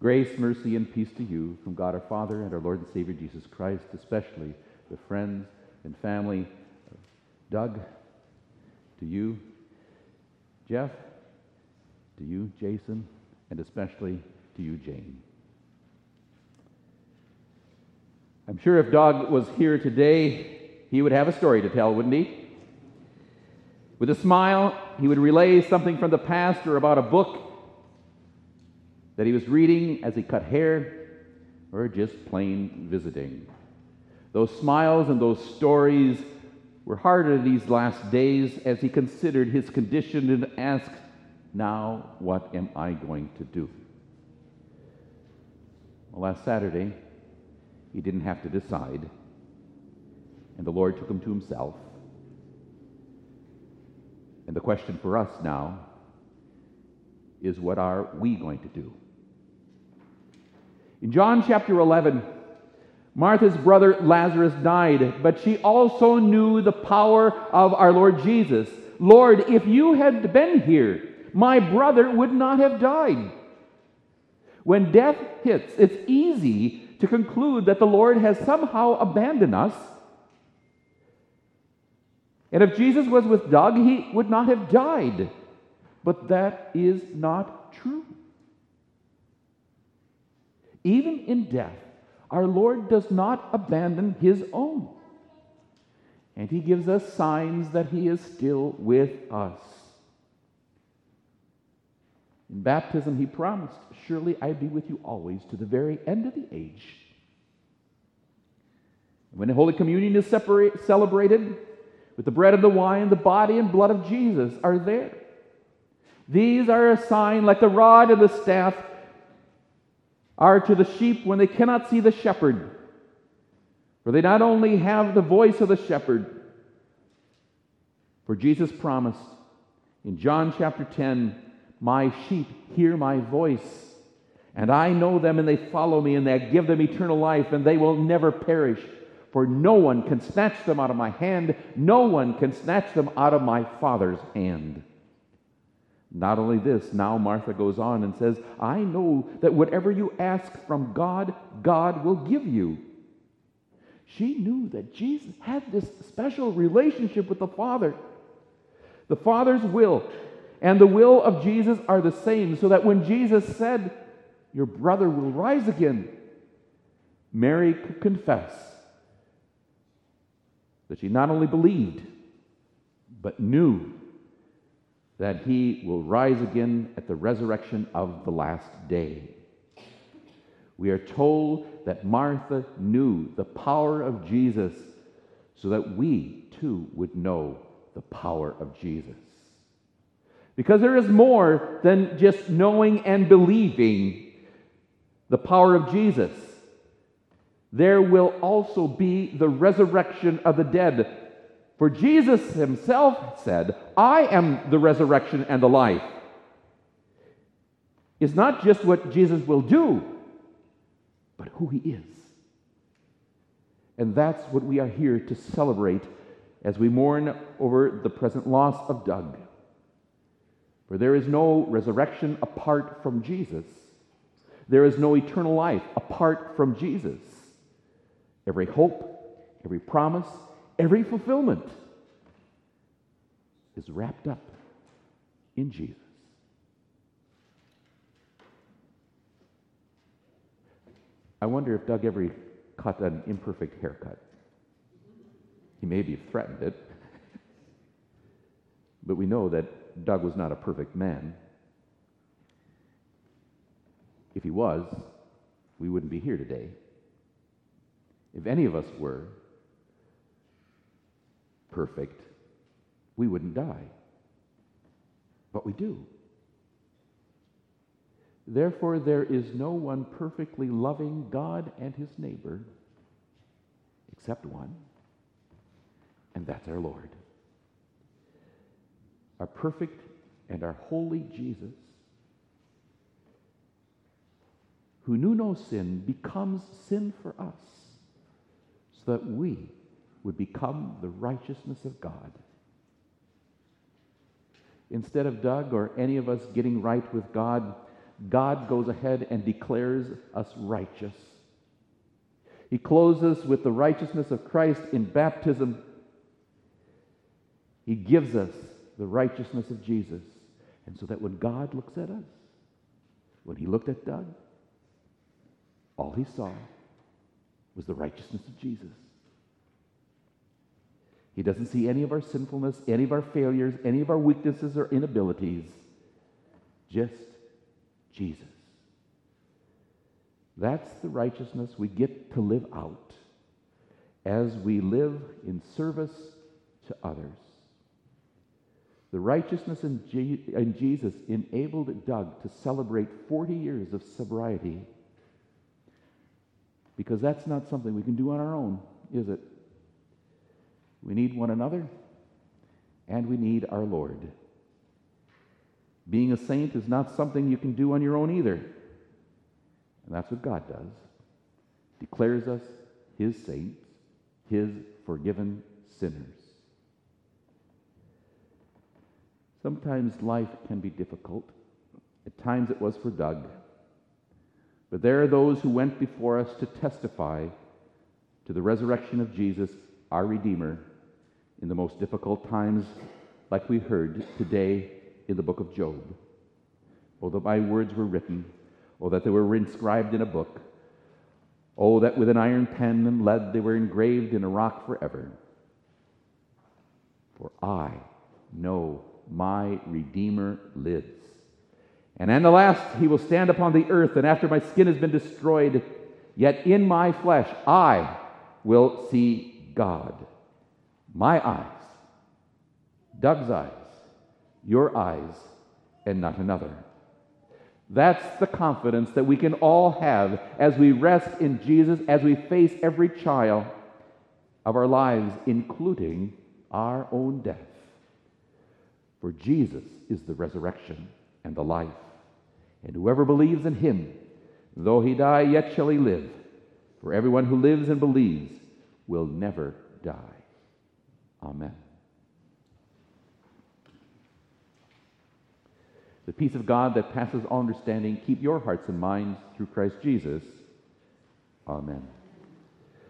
Grace, mercy, and peace to you from God our Father and our Lord and Savior Jesus Christ, especially the friends and family of Doug, to you, Jeff, to you, Jason, and especially to you, Jane. I'm sure if Doug was here today, he would have a story to tell, wouldn't he? With a smile, he would relay something from the past or about a book that he was reading as he cut hair or just plain visiting. Those smiles and those stories were harder these last days as he considered his condition and asked, Now, what am I going to do? Well, last Saturday, he didn't have to decide, and the Lord took him to himself. And the question for us now is what are we going to do? In John chapter 11, Martha's brother Lazarus died, but she also knew the power of our Lord Jesus. Lord, if you had been here, my brother would not have died. When death hits, it's easy to conclude that the Lord has somehow abandoned us. And if Jesus was with Doug, he would not have died. But that is not Even in death, our Lord does not abandon his own. And he gives us signs that he is still with us. In baptism, he promised, Surely I be with you always to the very end of the age. When the Holy Communion is separate, celebrated, with the bread and the wine, the body and blood of Jesus are there. These are a sign like the rod and the staff are to the sheep when they cannot see the shepherd. For they not only have the voice of the shepherd, for Jesus promised in John chapter 10, My sheep hear my voice, and I know them, and they follow me, and I give them eternal life, and they will never perish. For no one can snatch them out of my hand, no one can snatch them out of my Father's hand. Not only this, now Martha goes on and says, I know that whatever you ask from God, God will give you. She knew that Jesus had this special relationship with the Father. The Father's will and the will of Jesus are the same, so that when Jesus said, Your brother will rise again, Mary could confess that she not only believed, but knew that he will rise again at the resurrection of the last day. We are told that Martha knew the power of Jesus so that we too would know the power of Jesus. Because there is more than just knowing and believing the power of Jesus. There will also be the resurrection of the dead for Jesus himself said, I am the resurrection and the life. Is not just what Jesus will do, but who he is. And that's what we are here to celebrate as we mourn over the present loss of Doug. For there is no resurrection apart from Jesus. There is no eternal life apart from Jesus. Every hope, every promise, Every fulfillment is wrapped up in Jesus. I wonder if Doug ever cut an imperfect haircut. He may maybe threatened it. but we know that Doug was not a perfect man. If he was, we wouldn't be here today. If any of us were, perfect, we wouldn't die. But we do. Therefore, there is no one perfectly loving God and his neighbor except one, and that's our Lord. Our perfect and our holy Jesus, who knew no sin, becomes sin for us so that we would become the righteousness of God. Instead of Doug or any of us getting right with God, God goes ahead and declares us righteous. He clothes us with the righteousness of Christ in baptism. He gives us the righteousness of Jesus. And so that when God looks at us, when he looked at Doug, all he saw was the righteousness of Jesus. He doesn't see any of our sinfulness, any of our failures, any of our weaknesses or inabilities, just Jesus. That's the righteousness we get to live out as we live in service to others. The righteousness in, G- in, Jesus enabled Doug to celebrate 40 years of sobriety because that's not something we can do on our own, is it? We need one another and we need our Lord. Being a saint is not something you can do on your own either. And that's what God does. Declares us his saints, his forgiven sinners. Sometimes life can be difficult. At times it was for Doug. But there are those who went before us to testify to the resurrection of Jesus, our Redeemer, in the most difficult times, like we heard today in the book of Job. Oh, that my words were written, oh, that they were inscribed in a book, oh, that with an iron pen and lead they were engraved in a rock forever. For I know my Redeemer lives. And in the last he will stand upon the earth, and after my skin has been destroyed, yet in my flesh I will see God. My eyes, Doug's eyes, your eyes, and not another. That's the confidence that we can all have as we rest in Jesus, as we face every trial of our lives, including our own death. For Jesus is the resurrection and the life. And whoever believes in him, though he die, yet shall he live. For everyone who lives and believes will never die. Amen. The peace of God that passes all understanding, keep your hearts and minds through Christ Jesus. Amen.